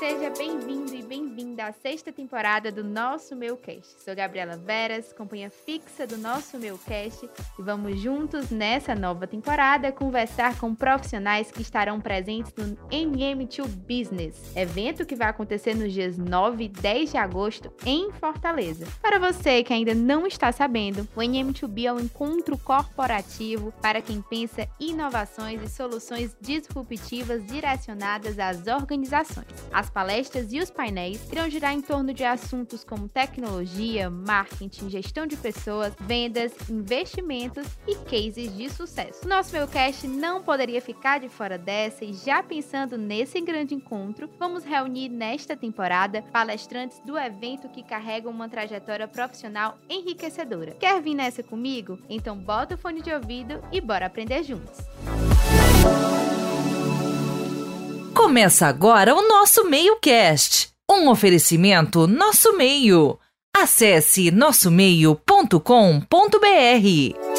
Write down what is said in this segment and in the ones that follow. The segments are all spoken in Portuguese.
Seja bem-vindo e bem-vinda à sexta temporada do nosso Meucast. Sou Gabriela Veras, companhia fixa do nosso Meucast, e vamos juntos nessa nova temporada conversar com profissionais que estarão presentes no MM2 Business, evento que vai acontecer nos dias 9 e 10 de agosto em Fortaleza. Para você que ainda não está sabendo, o MM2B é um encontro corporativo para quem pensa inovações e soluções disruptivas direcionadas às organizações. As palestras e os painéis irão girar em torno de assuntos como tecnologia, marketing, gestão de pessoas, vendas, investimentos e cases de sucesso. Nosso Meucast não poderia ficar de fora dessa e já pensando nesse grande encontro, vamos reunir nesta temporada palestrantes do evento que carregam uma trajetória profissional enriquecedora. Quer vir nessa comigo? Então bota o fone de ouvido e bora aprender juntos. Começa agora o nosso MeioCast, um oferecimento Nosso Meio. Acesse nossomeio.com.br.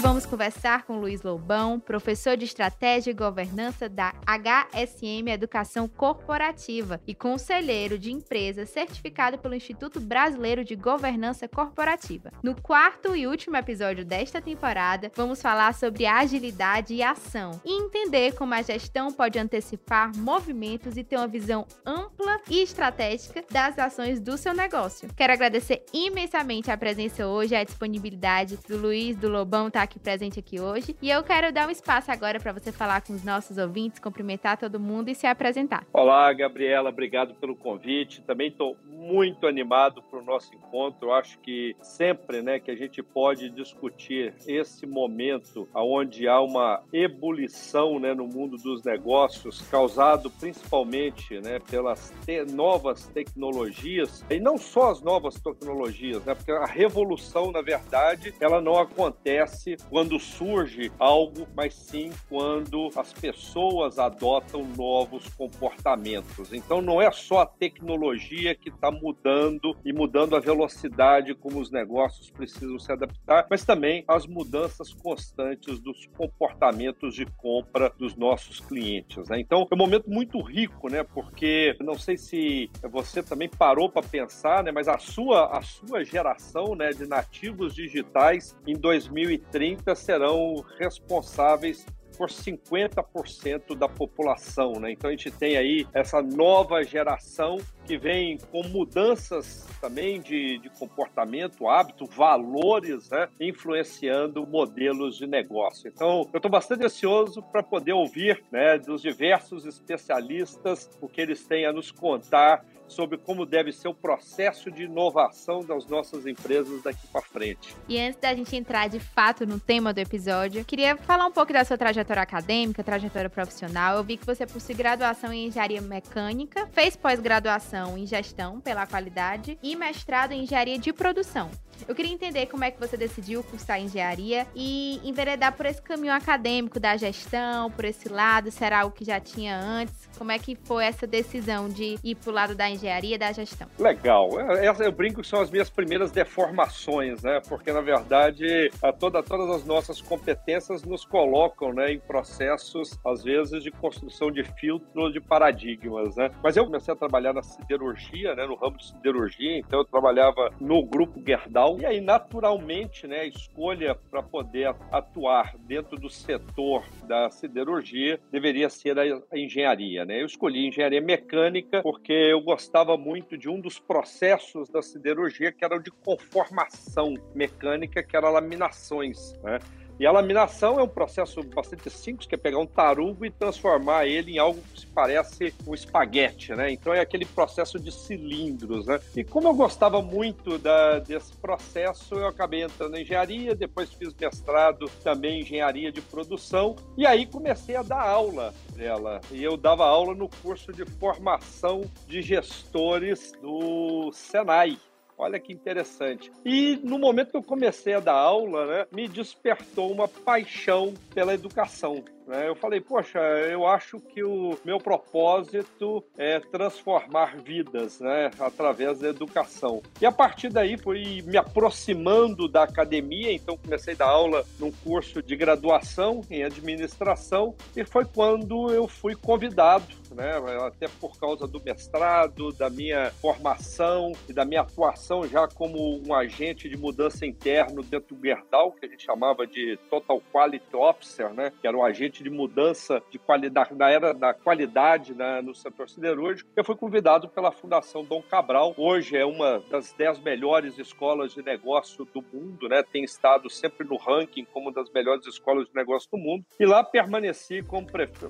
vamos conversar com Luiz Loubão, professor de Estratégia e Governança da HSM Educação Corporativa e conselheiro de empresa certificado pelo Instituto Brasileiro de Governança Corporativa. No quarto e último episódio desta temporada, vamos falar sobre agilidade e ação e entender como a gestão pode antecipar movimentos e ter uma visão ampla e estratégica das ações do seu negócio. Quero agradecer imensamente a presença hoje e a disponibilidade do Luiz, do Lobão, estar tá aqui presente aqui hoje. E eu quero dar um espaço agora para você falar com os nossos ouvintes, cumprimentar todo mundo e se apresentar. Olá, Gabriela, obrigado pelo convite. Também estou muito animado para o nosso encontro. Eu acho que sempre, né, que a gente pode discutir esse momento onde há uma ebulição, né, no mundo dos negócios, causado principalmente, né, pelas te novas tecnologias e não só as novas tecnologias, né, porque a revolução, na verdade, ela não acontece acontece quando surge algo, mas sim quando as pessoas adotam novos comportamentos. Então não é só a tecnologia que está mudando e mudando a velocidade como os negócios precisam se adaptar, mas também as mudanças constantes dos comportamentos de compra dos nossos clientes. Né? Então é um momento muito rico, né? Porque não sei se você também parou para pensar, né? Mas a sua a sua geração, né, de nativos digitais em 2030 2030 serão responsáveis por 50% da população, né? Então a gente tem aí essa nova geração que vem com mudanças também de, de comportamento, hábito, valores, né? Influenciando modelos de negócio. Então eu estou bastante ansioso para poder ouvir, né, dos diversos especialistas o que eles têm a nos contar sobre como deve ser o processo de inovação das nossas empresas daqui para frente. E antes da gente entrar de fato no tema do episódio, queria falar um pouco da sua trajetória acadêmica, trajetória profissional. Eu vi que você possui graduação em engenharia mecânica, fez pós-graduação em gestão pela qualidade e mestrado em engenharia de produção. Eu queria entender como é que você decidiu cursar engenharia e enveredar por esse caminho acadêmico da gestão, por esse lado, se era algo que já tinha antes? Como é que foi essa decisão de ir pro lado da engenharia e da gestão? Legal. É, eu brinco que são as minhas primeiras deformações, né? Porque, na verdade, toda, todas as nossas competências nos colocam né, em processos, às vezes, de construção de filtros, de paradigmas, né? Mas eu comecei a trabalhar na siderurgia, né? No ramo de siderurgia, então eu trabalhava no grupo Gerdau, e aí, naturalmente, né, a escolha para poder atuar dentro do setor da siderurgia deveria ser a, a engenharia. Né? Eu escolhi engenharia mecânica porque eu gostava muito de um dos processos da siderurgia que era o de conformação mecânica, que era laminações. Né? E a laminação é um processo bastante simples, que é pegar um tarugo e transformar ele em algo que se parece um espaguete, né? Então é aquele processo de cilindros, né? E como eu gostava muito da, desse processo, eu acabei entrando em engenharia, depois fiz mestrado também em engenharia de produção, e aí comecei a dar aula dela. E eu dava aula no curso de formação de gestores do Senai, Olha que interessante. E no momento que eu comecei a dar aula, né, me despertou uma paixão pela educação. Né? Eu falei, poxa, eu acho que o meu propósito é transformar vidas né, através da educação. E a partir daí fui me aproximando da academia, então comecei a dar aula num curso de graduação em administração e foi quando eu fui convidado né? Até por causa do mestrado, da minha formação e da minha atuação já como um agente de mudança interno dentro do Gerdau, que a gente chamava de Total Quality Officer, né? Que era um agente de mudança de qualidade na era da qualidade né? no setor siderúrgico. Eu fui convidado pela Fundação Dom Cabral. Hoje é uma das dez melhores escolas de negócio do mundo, né? Tem estado sempre no ranking como uma das melhores escolas de negócio do mundo. E lá permaneci como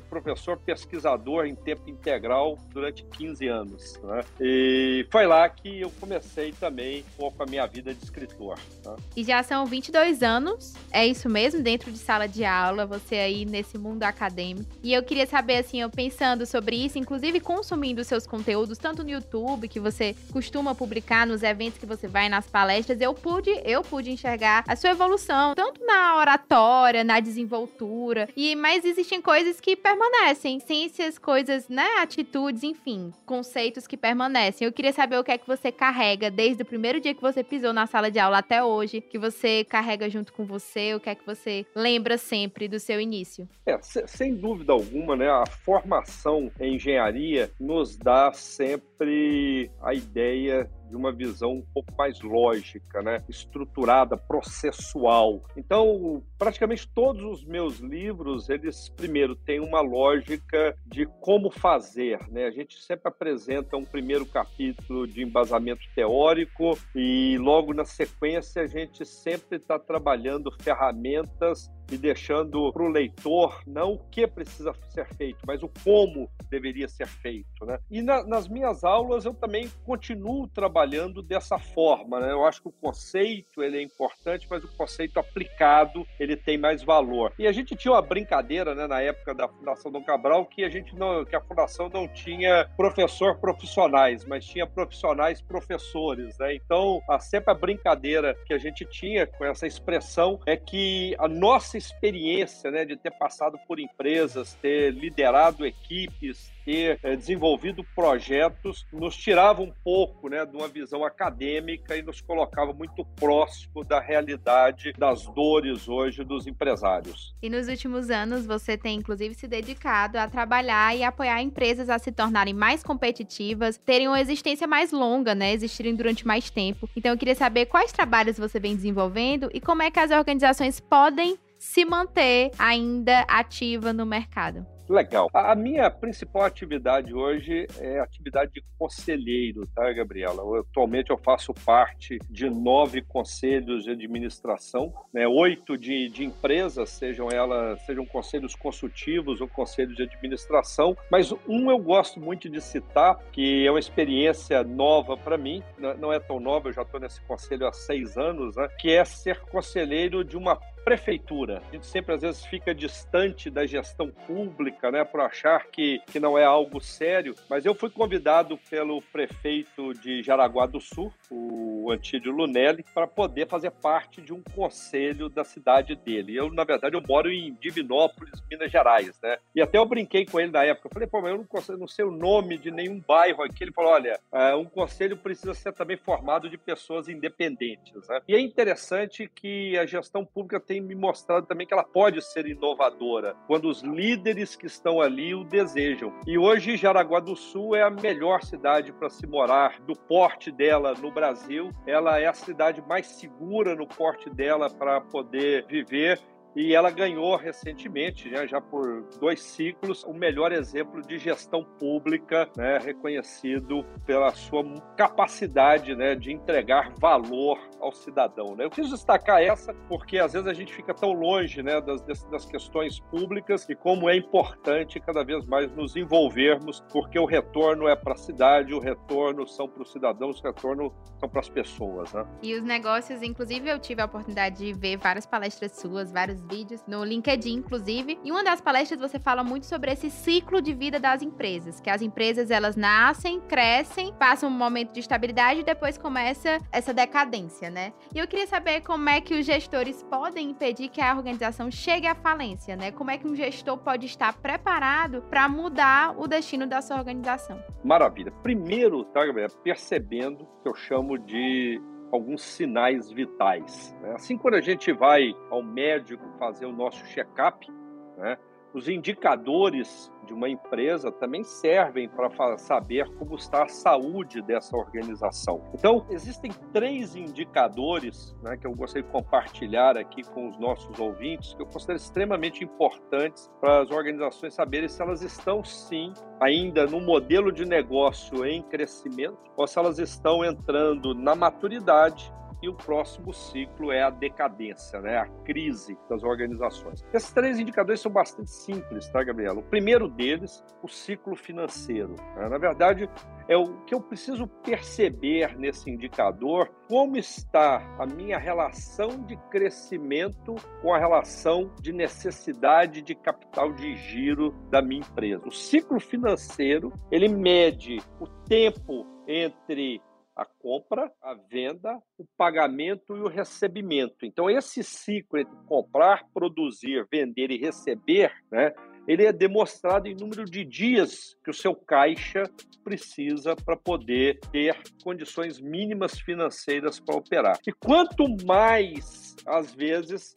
professor pesquisador em tempo integral durante 15 anos. Né? E foi lá que eu comecei também um pouco a minha vida de escritor. Né? E já são 22 anos, é isso mesmo, dentro de sala de aula, você aí nesse mundo acadêmico. E eu queria saber, assim, eu pensando sobre isso, inclusive consumindo seus conteúdos, tanto no YouTube, que você costuma publicar, nos eventos que você vai, nas palestras, eu pude, eu pude enxergar a sua evolução, tanto na oratória, na desenvoltura, e mas existem coisas que permanecem, ciências, coisas né, atitudes, enfim, conceitos que permanecem. Eu queria saber o que é que você carrega desde o primeiro dia que você pisou na sala de aula até hoje, que você carrega junto com você, o que é que você lembra sempre do seu início? É, sem dúvida alguma, né, a formação em engenharia nos dá sempre a ideia de uma visão um pouco mais lógica, né? estruturada, processual. Então, praticamente todos os meus livros, eles primeiro têm uma lógica de como fazer. Né? A gente sempre apresenta um primeiro capítulo de embasamento teórico e logo na sequência a gente sempre está trabalhando ferramentas e deixando para o leitor não o que precisa ser feito, mas o como deveria ser feito. Né? E na, nas minhas aulas eu também continuo trabalhando dessa forma. Né? Eu acho que o conceito ele é importante, mas o conceito aplicado ele tem mais valor. E a gente tinha uma brincadeira né, na época da Fundação Dom Cabral que a gente não, que a fundação não tinha professor profissionais, mas tinha profissionais professores. Né? Então, a, sempre a brincadeira que a gente tinha com essa expressão é que a nossa experiência né, de ter passado por empresas, ter liderado equipes, ter é, desenvolvido projetos, nos tirava um pouco né, de uma visão acadêmica e nos colocava muito próximo da realidade das dores hoje dos empresários. E nos últimos anos você tem inclusive se dedicado a trabalhar e apoiar empresas a se tornarem mais competitivas, terem uma existência mais longa, né, existirem durante mais tempo. Então eu queria saber quais trabalhos você vem desenvolvendo e como é que as organizações podem se manter ainda ativa no mercado. Legal. A minha principal atividade hoje é atividade de conselheiro, tá, Gabriela? Eu, atualmente eu faço parte de nove conselhos de administração, né? oito de, de empresas, sejam elas, sejam conselhos consultivos ou conselhos de administração, mas um eu gosto muito de citar, que é uma experiência nova para mim, não é tão nova, eu já estou nesse conselho há seis anos, né? que é ser conselheiro de uma prefeitura. A gente sempre às vezes fica distante da gestão pública, né, por achar que, que não é algo sério, mas eu fui convidado pelo prefeito de Jaraguá do Sul, o Antídio Lunelli, para poder fazer parte de um conselho da cidade dele. Eu, na verdade, eu moro em Divinópolis, Minas Gerais, né? E até eu brinquei com ele na época. Eu falei, pô, mas eu não, consigo, não sei o nome de nenhum bairro aqui. Ele falou, olha, é, um conselho precisa ser também formado de pessoas independentes, né? E é interessante que a gestão pública tem me mostrado também que ela pode ser inovadora quando os líderes que estão ali o desejam. E hoje Jaraguá do Sul é a melhor cidade para se morar do porte dela no Brasil. Ela é a cidade mais segura no porte dela para poder viver e ela ganhou recentemente, né, já por dois ciclos, o melhor exemplo de gestão pública, né, reconhecido pela sua capacidade né, de entregar valor ao cidadão. Né? Eu quis destacar essa porque às vezes a gente fica tão longe né, das, das questões públicas e como é importante cada vez mais nos envolvermos, porque o retorno é para a cidade, o retorno são para os cidadãos, o retorno são para as pessoas. Né? E os negócios, inclusive, eu tive a oportunidade de ver várias palestras suas, vários esses vídeos no LinkedIn, inclusive. E uma das palestras você fala muito sobre esse ciclo de vida das empresas, que as empresas elas nascem, crescem, passam um momento de estabilidade e depois começa essa decadência, né? E eu queria saber como é que os gestores podem impedir que a organização chegue à falência, né? Como é que um gestor pode estar preparado para mudar o destino da sua organização? Maravilha. Primeiro, tá, Gabriel, percebendo que eu chamo de alguns sinais vitais. Né? Assim, quando a gente vai ao médico fazer o nosso check-up, né? Os indicadores de uma empresa também servem para saber como está a saúde dessa organização. Então, existem três indicadores né, que eu gostaria de compartilhar aqui com os nossos ouvintes, que eu considero extremamente importantes para as organizações saberem se elas estão, sim, ainda no modelo de negócio em crescimento ou se elas estão entrando na maturidade e o próximo ciclo é a decadência, né? a crise das organizações. Esses três indicadores são bastante simples, tá, Gabriela? O primeiro deles, o ciclo financeiro. Né? Na verdade, é o que eu preciso perceber nesse indicador, como está a minha relação de crescimento com a relação de necessidade de capital de giro da minha empresa. O ciclo financeiro, ele mede o tempo entre a compra, a venda, o pagamento e o recebimento. Então, esse ciclo entre comprar, produzir, vender e receber, né, ele é demonstrado em número de dias que o seu caixa precisa para poder ter condições mínimas financeiras para operar. E quanto mais, às vezes,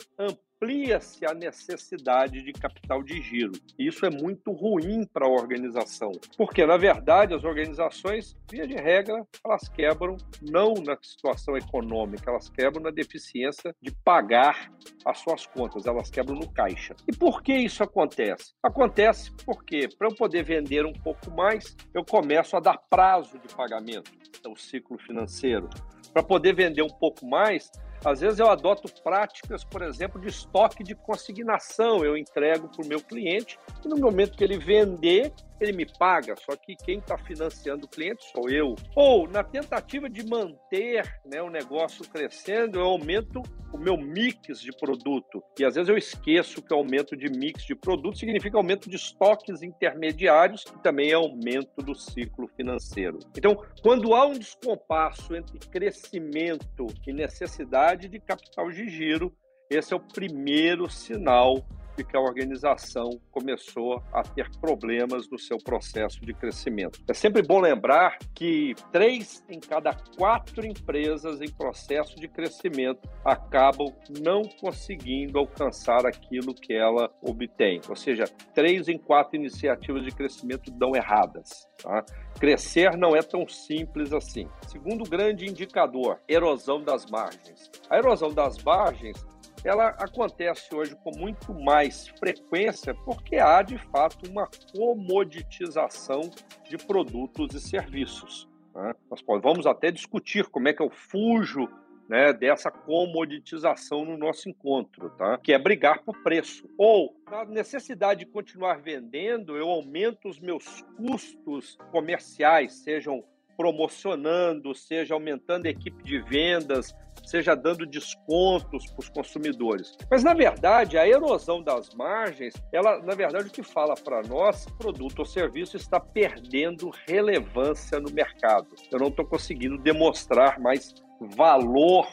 amplia-se a necessidade de capital de giro. Isso é muito ruim para a organização, porque, na verdade, as organizações, via de regra, elas quebram não na situação econômica, elas quebram na deficiência de pagar as suas contas, elas quebram no caixa. E por que isso acontece? Acontece porque, para eu poder vender um pouco mais, eu começo a dar prazo de pagamento, é o ciclo financeiro. Para poder vender um pouco mais, às vezes eu adoto práticas, por exemplo, de estoque de consignação. Eu entrego para o meu cliente e no momento que ele vender, ele me paga, só que quem está financiando o cliente sou eu. Ou, na tentativa de manter né, o negócio crescendo, eu aumento o meu mix de produto. E às vezes eu esqueço que aumento de mix de produto significa aumento de estoques intermediários e também é aumento do ciclo financeiro. Então, quando há um descompasso entre crescimento e necessidade de capital de giro, esse é o primeiro sinal de que a organização começou a ter problemas no seu processo de crescimento. É sempre bom lembrar que três em cada quatro empresas em processo de crescimento acabam não conseguindo alcançar aquilo que ela obtém. Ou seja, três em quatro iniciativas de crescimento dão erradas. Tá? Crescer não é tão simples assim. Segundo grande indicador, erosão das margens. A erosão das margens ela acontece hoje com muito mais frequência porque há, de fato, uma comoditização de produtos e serviços. Né? Nós vamos até discutir como é que eu fujo né, dessa comoditização no nosso encontro, tá? que é brigar por preço. Ou, na necessidade de continuar vendendo, eu aumento os meus custos comerciais, sejam promocionando, seja aumentando a equipe de vendas, seja dando descontos para os consumidores. Mas, na verdade, a erosão das margens, ela, na verdade, o que fala para nós, produto ou serviço está perdendo relevância no mercado. Eu não estou conseguindo demonstrar mais valor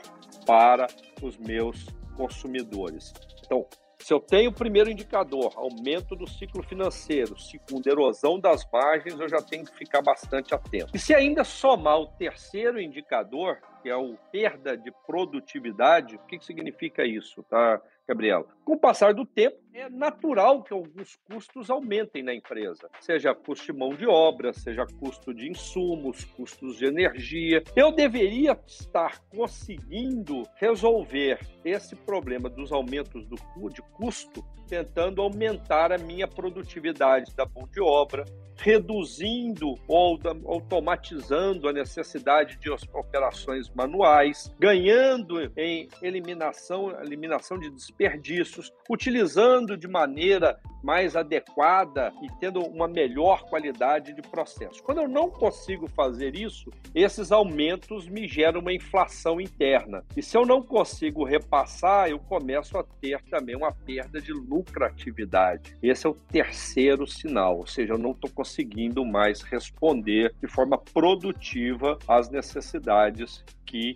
para os meus consumidores. Então, se eu tenho o primeiro indicador, aumento do ciclo financeiro, segundo, erosão das margens, eu já tenho que ficar bastante atento. E se ainda somar o terceiro indicador, que é o perda de produtividade, o que, que significa isso, tá, Gabriela? Com o passar do tempo, é natural que alguns custos aumentem na empresa, seja custo de mão de obra, seja custo de insumos, custos de energia. Eu deveria estar conseguindo resolver esse problema dos aumentos do, de custo tentando aumentar a minha produtividade da mão de obra, reduzindo ou automatizando a necessidade de operações manuais, ganhando em eliminação, eliminação de despesas desperdícios, utilizando de maneira mais adequada e tendo uma melhor qualidade de processo. Quando eu não consigo fazer isso, esses aumentos me geram uma inflação interna. E se eu não consigo repassar, eu começo a ter também uma perda de lucratividade. Esse é o terceiro sinal, ou seja, eu não estou conseguindo mais responder de forma produtiva às necessidades que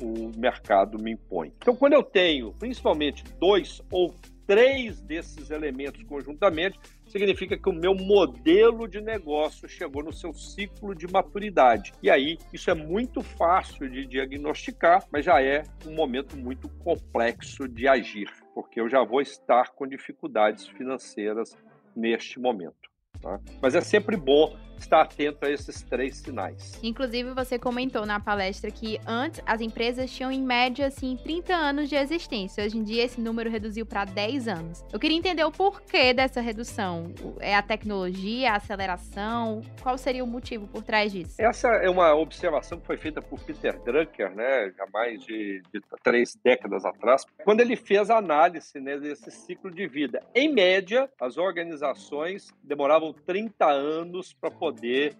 o mercado me impõe. Então, quando eu tenho principalmente dois ou três desses elementos conjuntamente, significa que o meu modelo de negócio chegou no seu ciclo de maturidade. E aí, isso é muito fácil de diagnosticar, mas já é um momento muito complexo de agir, porque eu já vou estar com dificuldades financeiras neste momento. Tá? Mas é sempre bom estar atento a esses três sinais. Inclusive, você comentou na palestra que antes as empresas tinham em média assim 30 anos de existência. Hoje em dia esse número reduziu para 10 anos. Eu queria entender o porquê dessa redução. É a tecnologia, a aceleração? Qual seria o motivo por trás disso? Essa é uma observação que foi feita por Peter Drucker, né, já mais de, de três décadas atrás, quando ele fez a análise né, desse ciclo de vida. Em média, as organizações demoravam 30 anos para poder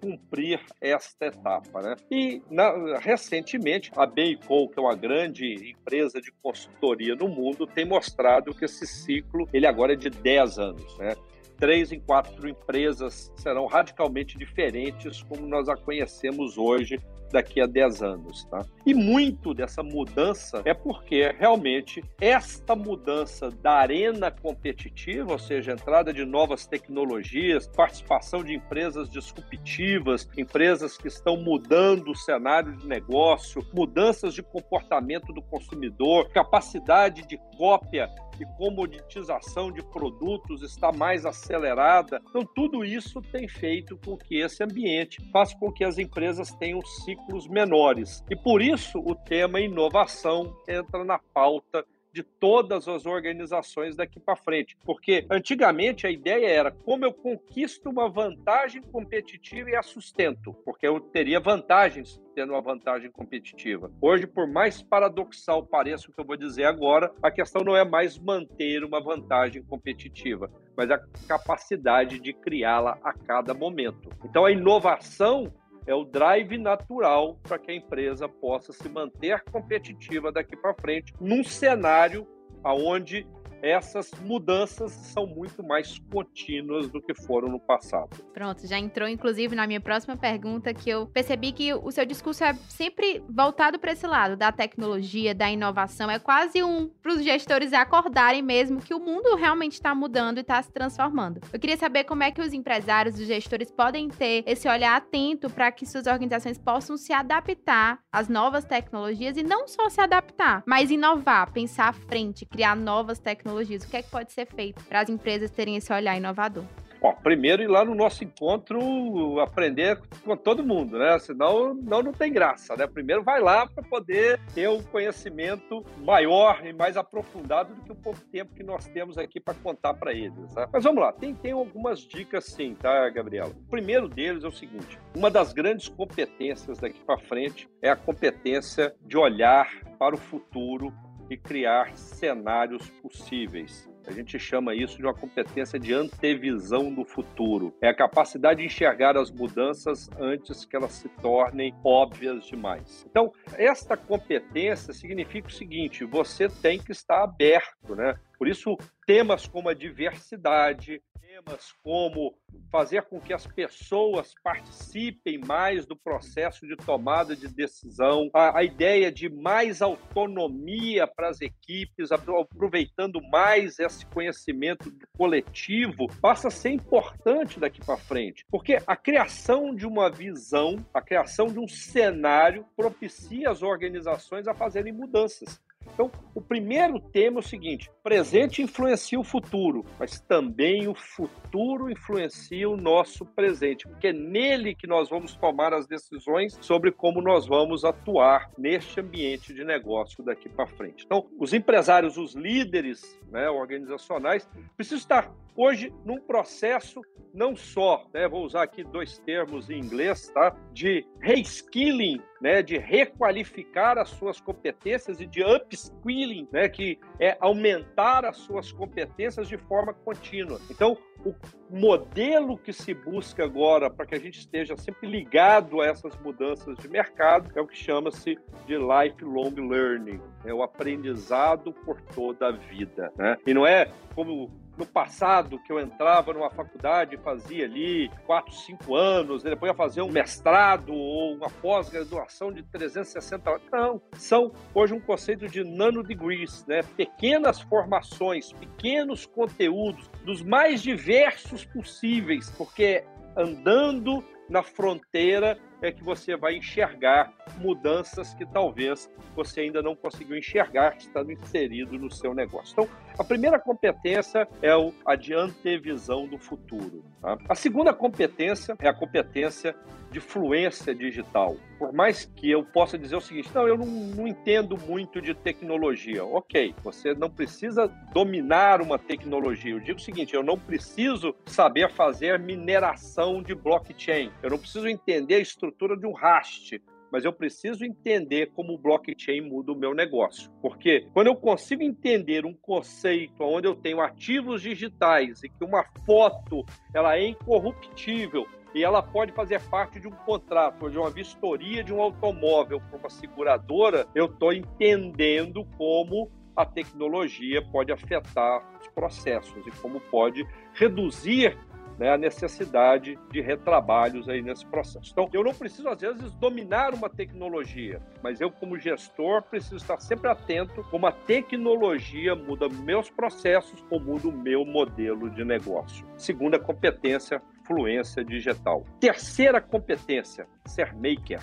cumprir esta etapa. Né? E na, recentemente, a Bacon, que é uma grande empresa de consultoria no mundo, tem mostrado que esse ciclo ele agora é de 10 anos. Né? Três em quatro empresas serão radicalmente diferentes como nós a conhecemos hoje daqui a 10 anos. Tá? E muito dessa mudança é porque realmente esta mudança da arena competitiva, ou seja, entrada de novas tecnologias, participação de empresas disruptivas, empresas que estão mudando o cenário de negócio, mudanças de comportamento do consumidor, capacidade de cópia e comoditização de produtos está mais acelerada. Então, tudo isso tem feito com que esse ambiente faça com que as empresas tenham ciclos menores. E por isso o tema inovação entra na pauta de todas as organizações daqui para frente. Porque antigamente a ideia era como eu conquisto uma vantagem competitiva e a sustento, porque eu teria vantagens tendo uma vantagem competitiva. Hoje, por mais paradoxal pareça o que eu vou dizer agora, a questão não é mais manter uma vantagem competitiva, mas a capacidade de criá-la a cada momento. Então a inovação é o drive natural para que a empresa possa se manter competitiva daqui para frente num cenário aonde essas mudanças são muito mais contínuas do que foram no passado. Pronto, já entrou inclusive na minha próxima pergunta que eu percebi que o seu discurso é sempre voltado para esse lado da tecnologia, da inovação, é quase um para os gestores acordarem mesmo que o mundo realmente está mudando e está se transformando. Eu queria saber como é que os empresários, os gestores podem ter esse olhar atento para que suas organizações possam se adaptar às novas tecnologias e não só se adaptar, mas inovar, pensar à frente, criar novas tecnologias tecnologias? O que é que pode ser feito para as empresas terem esse olhar inovador? Ó, primeiro ir lá no nosso encontro aprender com todo mundo, né? Senão não, não tem graça, né? Primeiro vai lá para poder ter um conhecimento maior e mais aprofundado do que o pouco tempo que nós temos aqui para contar para eles. Tá? Mas vamos lá, tem, tem algumas dicas sim, tá, Gabriela? O primeiro deles é o seguinte: uma das grandes competências daqui para frente é a competência de olhar para o futuro e criar cenários possíveis. A gente chama isso de uma competência de antevisão do futuro. É a capacidade de enxergar as mudanças antes que elas se tornem óbvias demais. Então, esta competência significa o seguinte: você tem que estar aberto, né? Por isso, temas como a diversidade, temas como fazer com que as pessoas participem mais do processo de tomada de decisão, a, a ideia de mais autonomia para as equipes, aproveitando mais esse conhecimento coletivo, passa a ser importante daqui para frente, porque a criação de uma visão, a criação de um cenário propicia as organizações a fazerem mudanças. Então, o primeiro tema é o seguinte: presente influencia o futuro, mas também o futuro influencia o nosso presente, porque é nele que nós vamos tomar as decisões sobre como nós vamos atuar neste ambiente de negócio daqui para frente. Então, os empresários, os líderes né, organizacionais, precisam estar hoje num processo não só, né, vou usar aqui dois termos em inglês, tá, de reskilling, né, de requalificar as suas competências e de upskilling, né, que é aumentar as suas competências de forma contínua. Então, o modelo que se busca agora para que a gente esteja sempre ligado a essas mudanças de mercado é o que chama-se de lifelong learning, é o aprendizado por toda a vida. Né? E não é como no passado que eu entrava numa faculdade fazia ali 4, 5 anos, depois ia fazer um mestrado ou uma pós-graduação de 360 horas. Não, são hoje um conceito de nanodegrees, né? pequenas formações, pequenos conteúdos, dos mais diversos possíveis, porque andando na fronteira é que você vai enxergar mudanças que talvez você ainda não conseguiu enxergar, que estão inserido no seu negócio. Então, a primeira competência é a de antevisão do futuro. Tá? A segunda competência é a competência de fluência digital. Por mais que eu possa dizer o seguinte, não, eu não, não entendo muito de tecnologia. Ok, você não precisa dominar uma tecnologia. Eu digo o seguinte, eu não preciso saber fazer mineração de blockchain. Eu não preciso entender a estrutura de um hash mas eu preciso entender como o blockchain muda o meu negócio. Porque quando eu consigo entender um conceito onde eu tenho ativos digitais e que uma foto ela é incorruptível e ela pode fazer parte de um contrato, de uma vistoria de um automóvel para uma seguradora, eu estou entendendo como a tecnologia pode afetar os processos e como pode reduzir né, a necessidade de retrabalhos aí nesse processo. Então, eu não preciso, às vezes, dominar uma tecnologia, mas eu, como gestor, preciso estar sempre atento como a tecnologia muda meus processos ou muda o meu modelo de negócio. Segunda competência, fluência digital. Terceira competência, ser maker.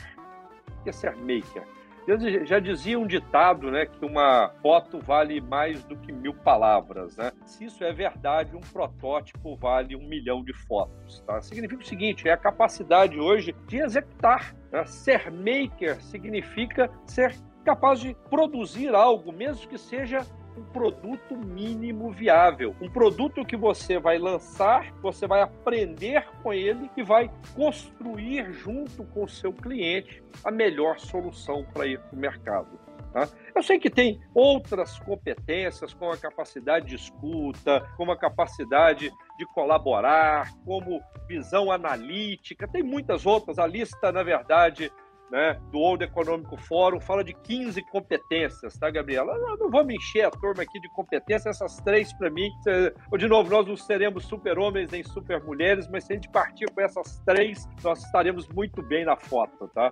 O que é ser maker? Já dizia um ditado, né, que uma foto vale mais do que mil palavras, né? Se isso é verdade, um protótipo vale um milhão de fotos, tá? Significa o seguinte, é a capacidade hoje de executar. Né? Ser maker significa ser capaz de produzir algo, mesmo que seja um produto mínimo viável. Um produto que você vai lançar, você vai aprender com ele e vai construir junto com o seu cliente a melhor solução para ir para o mercado. Tá? Eu sei que tem outras competências, como a capacidade de escuta, como a capacidade de colaborar, como visão analítica, tem muitas outras. A lista, na verdade, né, do World Economic Forum fala de 15 competências, tá, Gabriela? Eu não vamos encher a turma aqui de competências, essas três para mim. De novo, nós não seremos super-homens nem super-mulheres, mas se a gente partir com essas três, nós estaremos muito bem na foto, tá?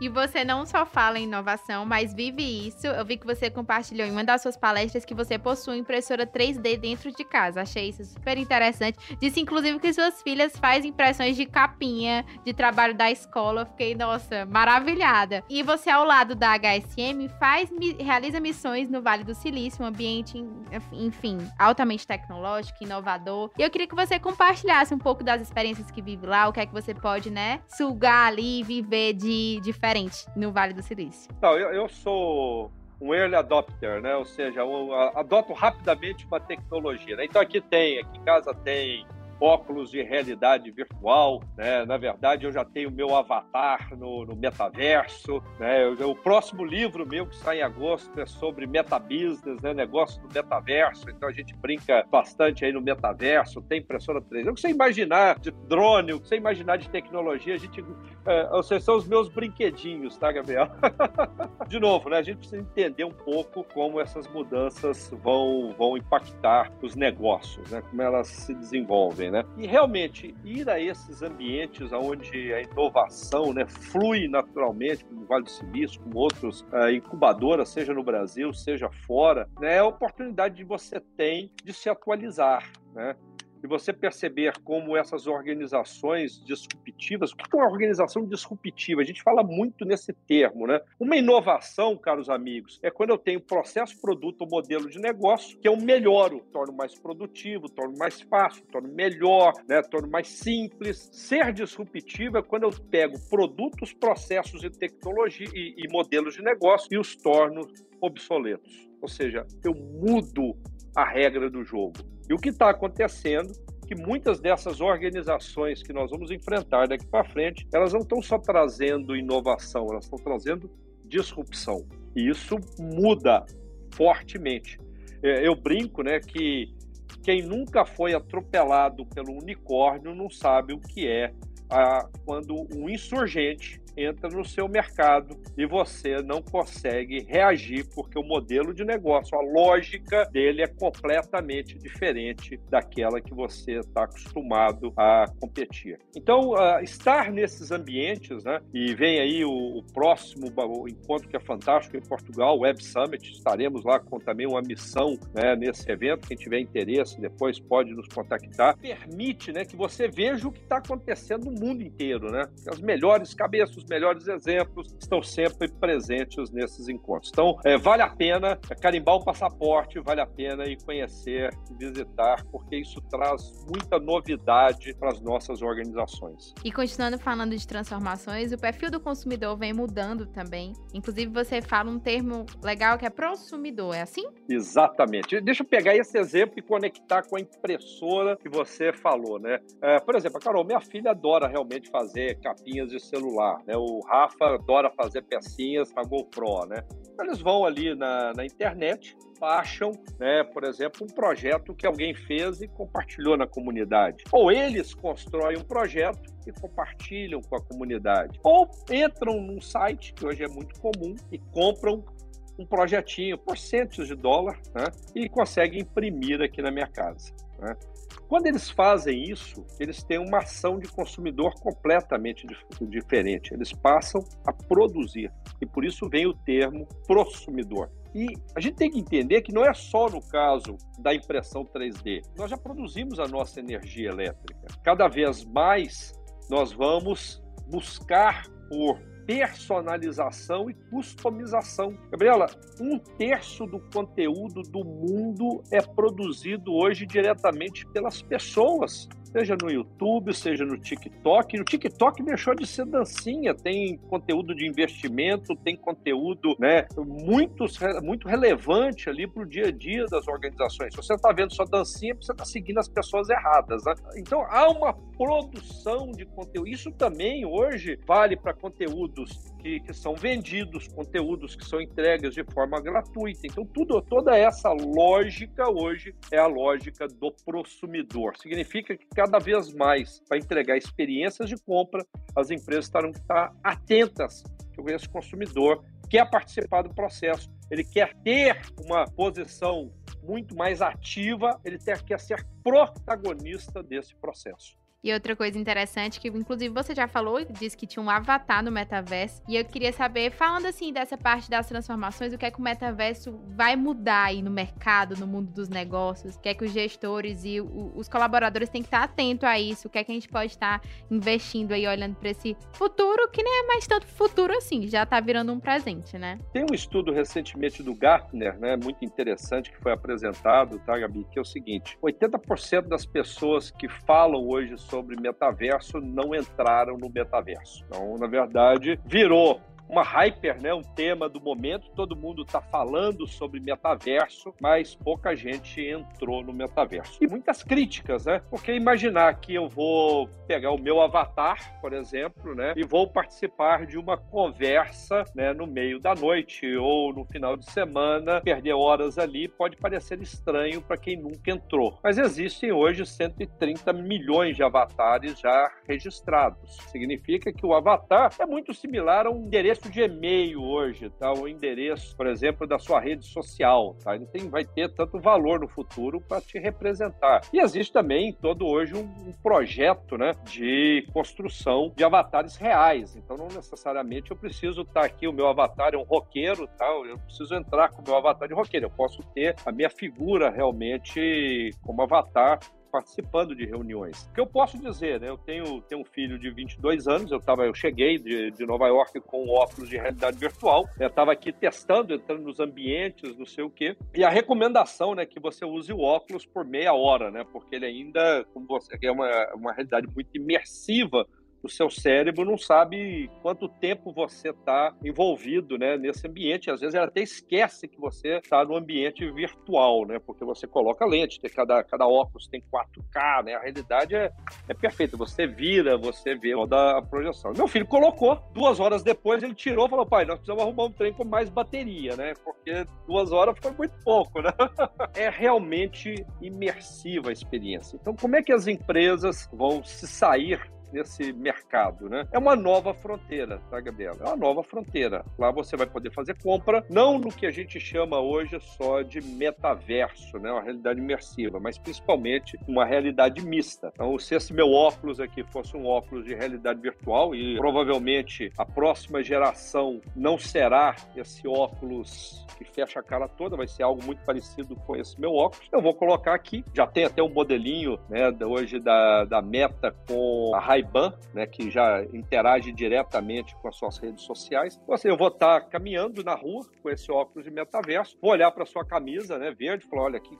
e você não só fala em inovação, mas vive isso. Eu vi que você compartilhou em uma das suas palestras que você possui impressora 3D dentro de casa. Achei isso super interessante. Disse, inclusive, que suas filhas fazem impressões de capinha de trabalho da escola. Eu fiquei, nossa, nossa, maravilhada. E você, ao lado da HSM, faz, realiza missões no Vale do Silício, um ambiente, enfim, altamente tecnológico, inovador. E eu queria que você compartilhasse um pouco das experiências que vive lá, o que é que você pode, né, sugar ali e viver de diferente no Vale do Silício. Não, eu, eu sou um early adopter, né? Ou seja, eu adoto rapidamente uma tecnologia. Né? Então aqui tem, aqui em casa tem óculos de realidade virtual, né? Na verdade, eu já tenho meu avatar no, no metaverso, né? Eu, o próximo livro meu que sai em agosto é sobre metabusiness, né? Negócio do metaverso. Então a gente brinca bastante aí no metaverso, tem impressora 3D. O que você imaginar de drone, o que você imaginar de tecnologia, a gente, é, seja, são os meus brinquedinhos, tá, Gabriel? de novo, né? A gente precisa entender um pouco como essas mudanças vão, vão impactar os negócios, né? Como elas se desenvolvem né? E realmente ir a esses ambientes onde a inovação, né, flui naturalmente, como o Vale do Silício, como outros uh, incubadoras, seja no Brasil, seja fora, né, é a oportunidade que você tem de se atualizar, né? E você perceber como essas organizações disruptivas, o que é uma organização disruptiva? A gente fala muito nesse termo, né? Uma inovação, caros amigos, é quando eu tenho processo, produto ou modelo de negócio que eu melhoro, torno mais produtivo, torno mais fácil, torno melhor, né? torno mais simples. Ser disruptivo é quando eu pego produtos, processos e tecnologia e, e modelos de negócio e os torno obsoletos. Ou seja, eu mudo a regra do jogo E o que está acontecendo que muitas dessas organizações que nós vamos enfrentar daqui para frente, elas não estão só trazendo inovação, elas estão trazendo disrupção. E isso muda fortemente. É, eu brinco, né, que quem nunca foi atropelado pelo unicórnio não sabe o que é a, quando um insurgente entra no seu mercado e você não consegue reagir porque o modelo de negócio, a lógica dele é completamente diferente daquela que você está acostumado a competir. Então, uh, estar nesses ambientes, né? E vem aí o, o próximo encontro que é fantástico em Portugal, o Web Summit. Estaremos lá com também uma missão né, nesse evento. Quem tiver interesse depois pode nos contactar. Permite, né, que você veja o que está acontecendo no mundo inteiro, né? As melhores cabeças melhores exemplos estão sempre presentes nesses encontros. Então, é, vale a pena carimbar o passaporte, vale a pena ir conhecer, visitar, porque isso traz muita novidade para as nossas organizações. E continuando falando de transformações, o perfil do consumidor vem mudando também. Inclusive, você fala um termo legal que é prosumidor, é assim? Exatamente. Deixa eu pegar esse exemplo e conectar com a impressora que você falou, né? É, por exemplo, a Carol, minha filha adora realmente fazer capinhas de celular. Né? O Rafa adora fazer pecinhas para GoPro, né? Eles vão ali na, na internet, baixam, né, por exemplo, um projeto que alguém fez e compartilhou na comunidade. Ou eles constroem um projeto e compartilham com a comunidade. Ou entram num site, que hoje é muito comum, e compram um projetinho por centos de dólar né, e conseguem imprimir aqui na minha casa. Né? Quando eles fazem isso, eles têm uma ação de consumidor completamente diferente. Eles passam a produzir. E por isso vem o termo prosumidor. E a gente tem que entender que não é só no caso da impressão 3D. Nós já produzimos a nossa energia elétrica. Cada vez mais nós vamos buscar por personalização e customização. Gabriela, um terço do conteúdo do mundo é produzido hoje diretamente pelas pessoas seja no YouTube, seja no TikTok. No TikTok deixou de ser dancinha, tem conteúdo de investimento, tem conteúdo né, muito, muito relevante ali para o dia a dia das organizações. Se você está vendo só dancinha, você está seguindo as pessoas erradas. Né? Então há uma produção de conteúdo. Isso também hoje vale para conteúdos que, que, são vendidos, conteúdos que são entregues de forma gratuita. Então, tudo, toda essa lógica hoje é a lógica do consumidor. Significa que cada vez mais, para entregar experiências de compra, as empresas estarão estar atentas que esse consumidor quer participar do processo, ele quer ter uma posição muito mais ativa, ele quer ser protagonista desse processo. E outra coisa interessante, que inclusive você já falou, disse que tinha um avatar no metaverso. E eu queria saber, falando assim dessa parte das transformações, o que é que o metaverso vai mudar aí no mercado, no mundo dos negócios? O que é que os gestores e o, os colaboradores têm que estar atentos a isso? O que é que a gente pode estar investindo aí, olhando para esse futuro, que nem é mais tanto futuro assim, já está virando um presente, né? Tem um estudo recentemente do Gartner, né, muito interessante, que foi apresentado, tá, Gabi, que é o seguinte: 80% das pessoas que falam hoje sobre metaverso não entraram no metaverso. Então, na verdade, virou uma hyper, né, um tema do momento. Todo mundo está falando sobre metaverso, mas pouca gente entrou no metaverso. E muitas críticas, né? Porque imaginar que eu vou pegar o meu avatar, por exemplo, né, e vou participar de uma conversa, né, no meio da noite ou no final de semana, perder horas ali pode parecer estranho para quem nunca entrou. Mas existem hoje 130 milhões de avatares já registrados. Significa que o avatar é muito similar a um endereço endereço de e-mail hoje, tá? O endereço, por exemplo, da sua rede social, tá? Ele tem, vai ter tanto valor no futuro para te representar. E existe também todo hoje um, um, projeto, né, de construção de avatares reais. Então não necessariamente eu preciso estar tá aqui o meu avatar é um roqueiro, tal. Tá? Eu preciso entrar com o meu avatar de roqueiro. Eu posso ter a minha figura realmente como avatar participando de reuniões. O que eu posso dizer, né? Eu tenho, tenho um filho de 22 anos, eu, tava, eu cheguei de, de Nova York com óculos de realidade virtual, eu estava aqui testando, entrando nos ambientes, não sei o quê, e a recomendação, né, que você use o óculos por meia hora, né? Porque ele ainda, como você, é uma, uma realidade muito imersiva o seu cérebro não sabe quanto tempo você está envolvido né, nesse ambiente. Às vezes ele até esquece que você está no ambiente virtual, né? Porque você coloca lente, cada, cada óculos tem 4K, né? A realidade é, é perfeita. Você vira, você vê toda a projeção. Meu filho colocou, duas horas depois ele tirou e falou: pai, nós precisamos arrumar um trem com mais bateria, né? Porque duas horas foi muito pouco, né? é realmente imersiva a experiência. Então, como é que as empresas vão se sair nesse mercado, né? É uma nova fronteira, tá, Gabriela? É uma nova fronteira. Lá você vai poder fazer compra, não no que a gente chama hoje só de metaverso, né? Uma realidade imersiva, mas principalmente uma realidade mista. Então, se esse meu óculos aqui fosse um óculos de realidade virtual e provavelmente a próxima geração não será esse óculos que fecha a cara toda, vai ser algo muito parecido com esse meu óculos. Eu vou colocar aqui, já tem até um modelinho, né, hoje da, da Meta com a Ray-Ban, né, que já interage diretamente com as suas redes sociais. Então, assim, eu vou estar caminhando na rua com esse óculos de metaverso, vou olhar para sua camisa, né, verde, falar, olha que,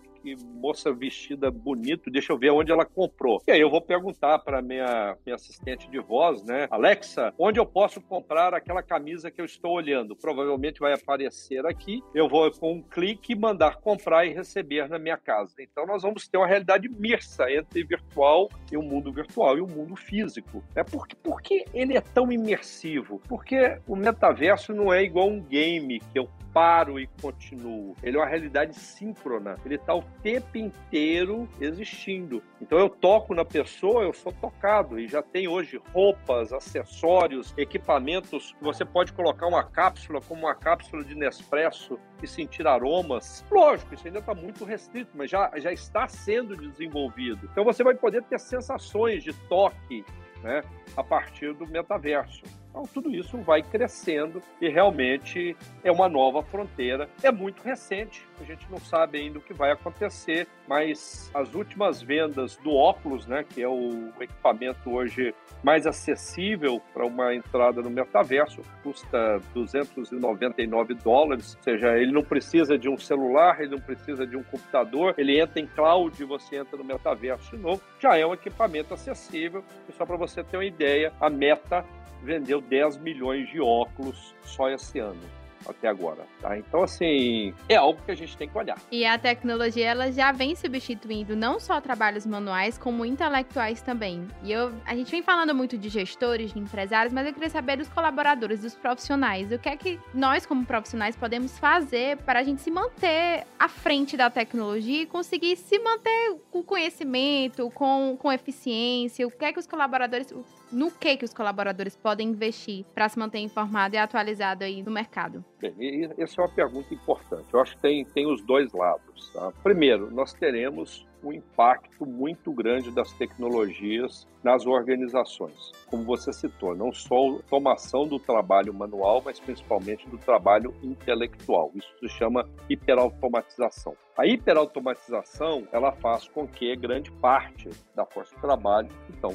moça vestida bonito, deixa eu ver onde ela comprou. E aí eu vou perguntar para minha, minha assistente de voz, né, Alexa, onde eu posso comprar aquela camisa que eu estou olhando? Provavelmente vai aparecer aqui. Eu vou com um clique mandar comprar e receber na minha casa. Então nós vamos ter uma realidade imersa entre virtual e o mundo virtual e o mundo físico. É porque, por que ele é tão imersivo? Porque o metaverso não é igual um game que eu paro e continuo. Ele é uma realidade síncrona. Ele está o tempo inteiro existindo. Então eu toco na pessoa, eu sou tocado. E já tem hoje roupas, acessórios, equipamentos. Você pode colocar uma cápsula como uma cápsula de Nespresso e sentir aromas. Lógico, isso ainda está muito restrito, mas já, já está sendo desenvolvido. Então você vai poder ter sensações de toque, né, a partir do metaverso. Então, tudo isso vai crescendo e realmente é uma nova fronteira. É muito recente, a gente não sabe ainda o que vai acontecer, mas as últimas vendas do óculos, né, que é o equipamento hoje mais acessível para uma entrada no metaverso, custa 299 dólares, ou seja, ele não precisa de um celular, ele não precisa de um computador, ele entra em cloud e você entra no metaverso de novo. Já é um equipamento acessível, e só para você ter uma ideia, a Meta vendeu 10 milhões de óculos só esse ano até agora, tá? Então, assim, é algo que a gente tem que olhar. E a tecnologia, ela já vem substituindo não só trabalhos manuais, como intelectuais também. E eu, a gente vem falando muito de gestores, de empresários, mas eu queria saber dos colaboradores, dos profissionais. O que é que nós, como profissionais, podemos fazer para a gente se manter à frente da tecnologia e conseguir se manter com conhecimento, com, com eficiência? O que é que os colaboradores no que que os colaboradores podem investir para se manter informado e atualizado aí no mercado? Bem, essa é uma pergunta importante. Eu acho que tem, tem os dois lados. Tá? Primeiro, nós teremos um impacto muito grande das tecnologias nas organizações. Como você citou, não só a automação do trabalho manual, mas principalmente do trabalho intelectual. Isso se chama hiperautomatização. A hiperautomatização, ela faz com que grande parte da força de trabalho, então,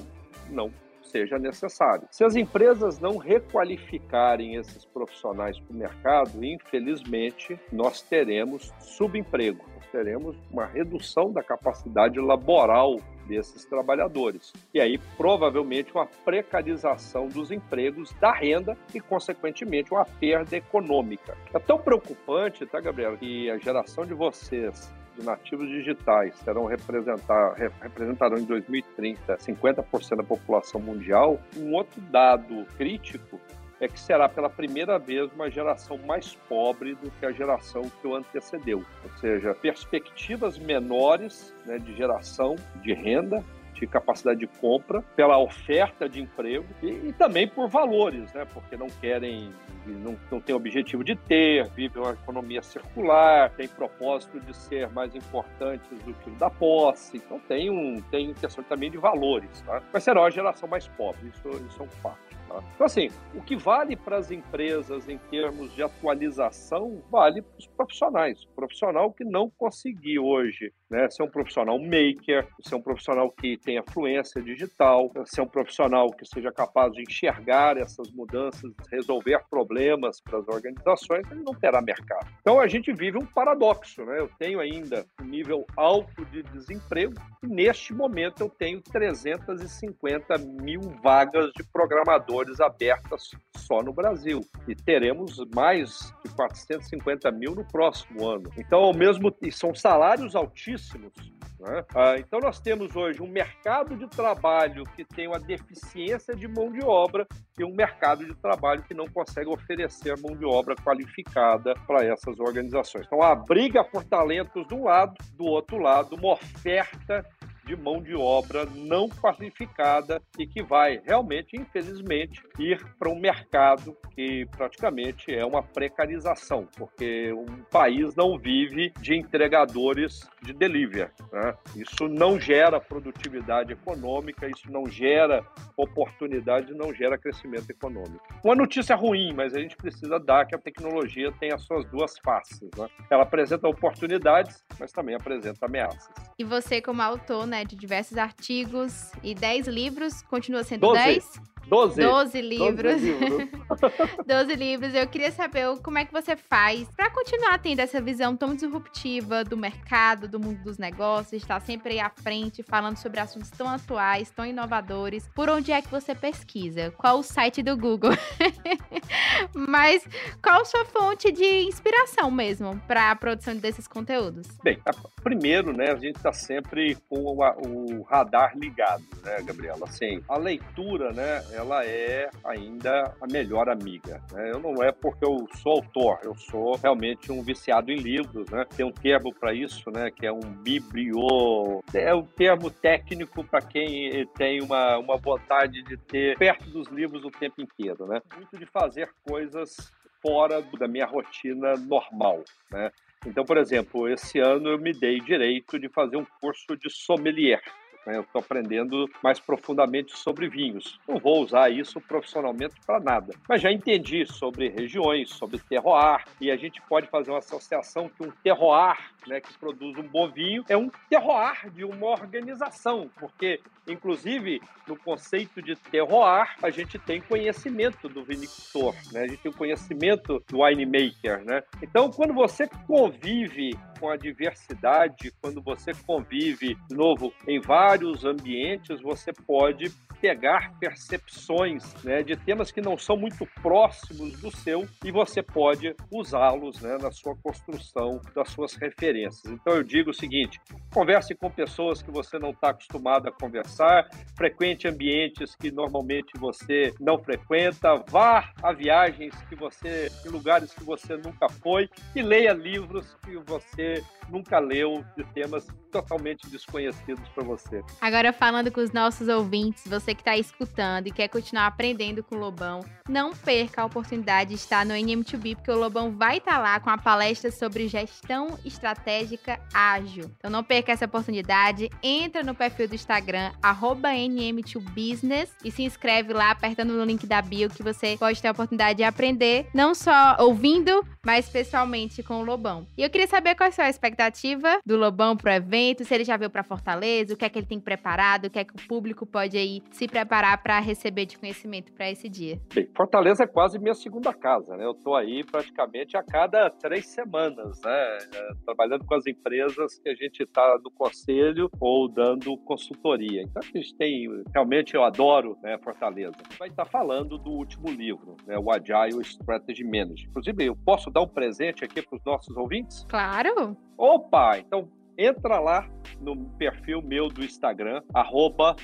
não seja necessário. Se as empresas não requalificarem esses profissionais para o mercado, infelizmente, nós teremos subemprego, nós teremos uma redução da capacidade laboral desses trabalhadores. E aí, provavelmente, uma precarização dos empregos, da renda e, consequentemente, uma perda econômica. É tão preocupante, tá, Gabriel, que a geração de vocês de nativos digitais serão representar, representarão em 2030 50% da população mundial, um outro dado crítico é que será pela primeira vez uma geração mais pobre do que a geração que o antecedeu. Ou seja, perspectivas menores né, de geração de renda de capacidade de compra, pela oferta de emprego e, e também por valores, né? Porque não querem, não, não tem objetivo de ter, vivem uma economia circular, tem propósito de ser mais importantes do que o da posse. Então tem um tem questão também de valores, tá? Mas será uma geração mais pobre, isso, isso é um fato. Tá? Então, assim, o que vale para as empresas em termos de atualização, vale para os profissionais. O profissional que não conseguir hoje né? Ser um profissional maker, ser um profissional que tenha fluência digital, ser um profissional que seja capaz de enxergar essas mudanças, resolver problemas para as organizações, ele não terá mercado. Então a gente vive um paradoxo, né? Eu tenho ainda um nível alto de desemprego e neste momento eu tenho 350 mil vagas de programadores abertas só no Brasil e teremos mais de 450 mil no próximo ano. Então, ao mesmo são salários altíssimos. Né? Ah, então, nós temos hoje um mercado de trabalho que tem uma deficiência de mão de obra e um mercado de trabalho que não consegue oferecer mão de obra qualificada para essas organizações. Então, a briga por talentos de um lado, do outro lado, uma oferta de mão de obra não qualificada e que vai realmente, infelizmente, ir para um mercado que praticamente é uma precarização, porque um país não vive de entregadores de delivery. Né? Isso não gera produtividade econômica, isso não gera oportunidade, não gera crescimento econômico. Uma notícia ruim, mas a gente precisa dar que a tecnologia tem as suas duas faces. Né? Ela apresenta oportunidades, mas também apresenta ameaças. E você, como autor, né? Né, de diversos artigos e 10 livros, continua sendo 10? Doze. Doze livros. Doze livros. Eu queria saber como é que você faz para continuar tendo essa visão tão disruptiva do mercado, do mundo dos negócios, estar sempre aí à frente, falando sobre assuntos tão atuais, tão inovadores. Por onde é que você pesquisa? Qual o site do Google? Mas qual a sua fonte de inspiração mesmo para a produção desses conteúdos? Bem, primeiro, né, a gente está sempre com o, o radar ligado, né, Gabriela? Assim, a leitura, né, ela é ainda a melhor amiga. Né? Eu não é porque eu sou autor, eu sou realmente um viciado em livros, né? Tem um termo para isso, né? Que é um biblio... É um termo técnico para quem tem uma, uma vontade de ter perto dos livros o tempo inteiro, né? Muito de fazer coisas fora da minha rotina normal, né? Então, por exemplo, esse ano eu me dei direito de fazer um curso de sommelier. Né? Eu estou aprendendo mais profundamente sobre vinhos. Não vou usar isso profissionalmente para nada, mas já entendi sobre regiões, sobre terroir, e a gente pode fazer uma associação que um terroir, né, que produz um bom vinho, é um terroir de uma organização, porque, inclusive, no conceito de terroir, a gente tem conhecimento do vinicultor, né? a gente tem conhecimento do winemaker. Né? Então, quando você convive com a diversidade, quando você convive, de novo, em vários ambientes, você pode pegar percepções né, de temas que não são muito próximos do seu e você pode usá-los né, na sua construção das suas referências. Então eu digo o seguinte: converse com pessoas que você não está acostumado a conversar, frequente ambientes que normalmente você não frequenta, vá a viagens que você, em lugares que você nunca foi e leia livros que você nunca leu de temas totalmente desconhecidos para você. Agora falando com os nossos ouvintes, você que está escutando e quer continuar aprendendo com o Lobão, não perca a oportunidade de estar no NM2B, porque o Lobão vai estar tá lá com a palestra sobre gestão estratégica ágil. Então não perca essa oportunidade, entra no perfil do Instagram, NM2Business e se inscreve lá apertando no link da bio que você pode ter a oportunidade de aprender, não só ouvindo, mas pessoalmente com o Lobão. E eu queria saber qual é a sua expectativa do Lobão pro evento, se ele já veio para Fortaleza, o que é que ele tem preparado, o que é que o público pode aí se preparar para receber de conhecimento para esse dia? Bem, Fortaleza é quase minha segunda casa, né? Eu estou aí praticamente a cada três semanas, né? É, trabalhando com as empresas que a gente está no conselho ou dando consultoria. Então a gente tem, realmente eu adoro né, Fortaleza. Vai estar tá falando do último livro, né? O Agile Strategy Management. Inclusive, eu posso dar um presente aqui para os nossos ouvintes? Claro! Opa, então entra lá no perfil meu do Instagram, arroba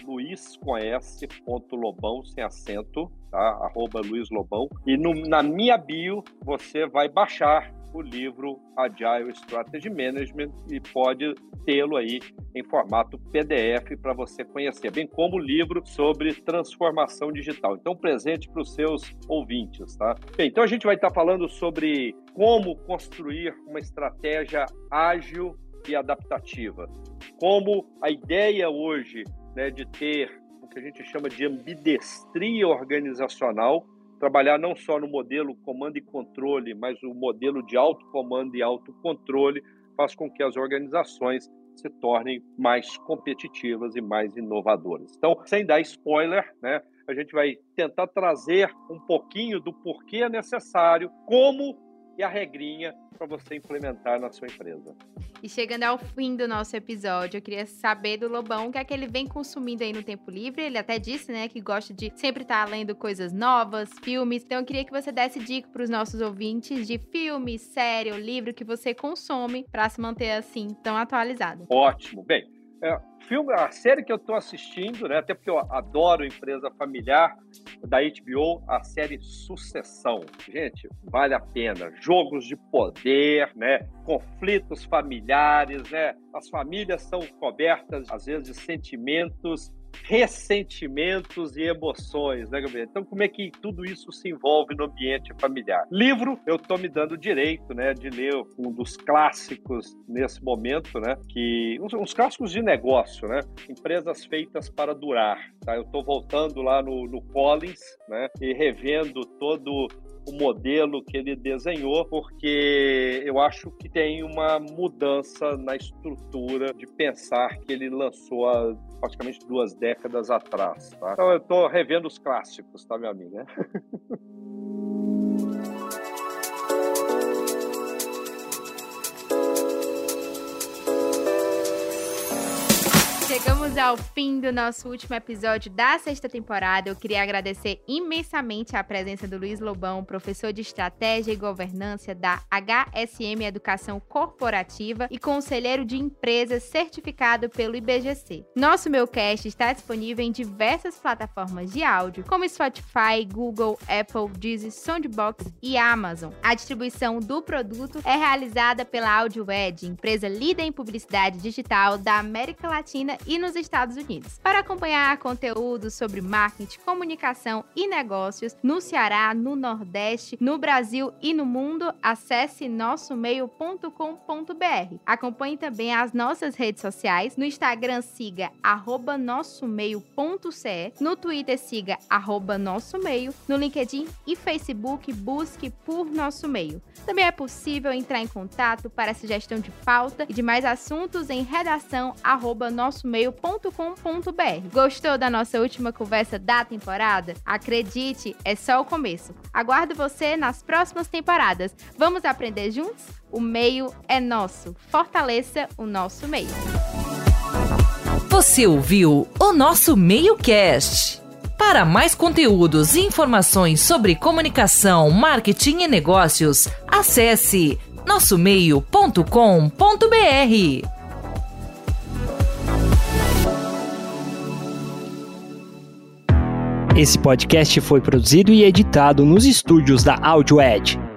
sem acento, tá? Arroba Luiz Lobão. E no, na minha bio, você vai baixar o livro Agile Strategy Management e pode tê-lo aí em formato PDF para você conhecer, bem como o livro sobre transformação digital. Então, presente para os seus ouvintes, tá? Bem, então a gente vai estar falando sobre como construir uma estratégia ágil e adaptativa. Como a ideia hoje né, de ter o que a gente chama de ambidestria organizacional trabalhar não só no modelo comando e controle, mas o modelo de autocomando e autocontrole faz com que as organizações se tornem mais competitivas e mais inovadoras. Então, sem dar spoiler, né, a gente vai tentar trazer um pouquinho do porquê é necessário, como e a regrinha para você implementar na sua empresa. E chegando ao fim do nosso episódio, eu queria saber do Lobão o que é que ele vem consumindo aí no tempo livre. Ele até disse, né, que gosta de sempre estar tá lendo coisas novas, filmes. Então eu queria que você desse dica para os nossos ouvintes de filme, série ou livro que você consome para se manter assim tão atualizado. Ótimo. Bem, é, filme, a série que eu estou assistindo, né, até porque eu adoro empresa familiar, da HBO, a série Sucessão. Gente, vale a pena. Jogos de poder, né, conflitos familiares, né, as famílias são cobertas, às vezes, de sentimentos ressentimentos e emoções, né, Gabriel? Então, como é que tudo isso se envolve no ambiente familiar? Livro, eu estou me dando direito, né, de ler um dos clássicos nesse momento, né, que uns, uns clássicos de negócio, né, empresas feitas para durar. Tá? Eu estou voltando lá no, no Collins, né, e revendo todo o modelo que ele desenhou, porque eu acho que tem uma mudança na estrutura de pensar que ele lançou há praticamente duas décadas atrás. Tá? Então eu estou revendo os clássicos, tá, minha amiga? Chegamos ao fim do nosso último episódio da sexta temporada. Eu queria agradecer imensamente a presença do Luiz Lobão, professor de Estratégia e Governança da HSM Educação Corporativa e conselheiro de empresas certificado pelo IBGC. Nosso Meucast está disponível em diversas plataformas de áudio, como Spotify, Google, Apple, Deezer, Soundbox e Amazon. A distribuição do produto é realizada pela AudioEd, empresa líder em publicidade digital da América Latina e nos Estados Unidos. Para acompanhar conteúdos sobre marketing, comunicação e negócios no Ceará, no Nordeste, no Brasil e no mundo, acesse nossomeio.com.br. Acompanhe também as nossas redes sociais. No Instagram, siga arroba. No Twitter, siga arroba. No LinkedIn e Facebook, busque por Nosso Meio. Também é possível entrar em contato para sugestão de pauta e de mais assuntos em redação arroba nosso meio.com.br. Gostou da nossa última conversa da temporada? Acredite, é só o começo. Aguardo você nas próximas temporadas. Vamos aprender juntos? O meio é nosso. Fortaleça o nosso meio. Você ouviu o nosso Meio Cast. Para mais conteúdos e informações sobre comunicação, marketing e negócios, acesse nossomeio.com.br. Esse podcast foi produzido e editado nos estúdios da AudioEd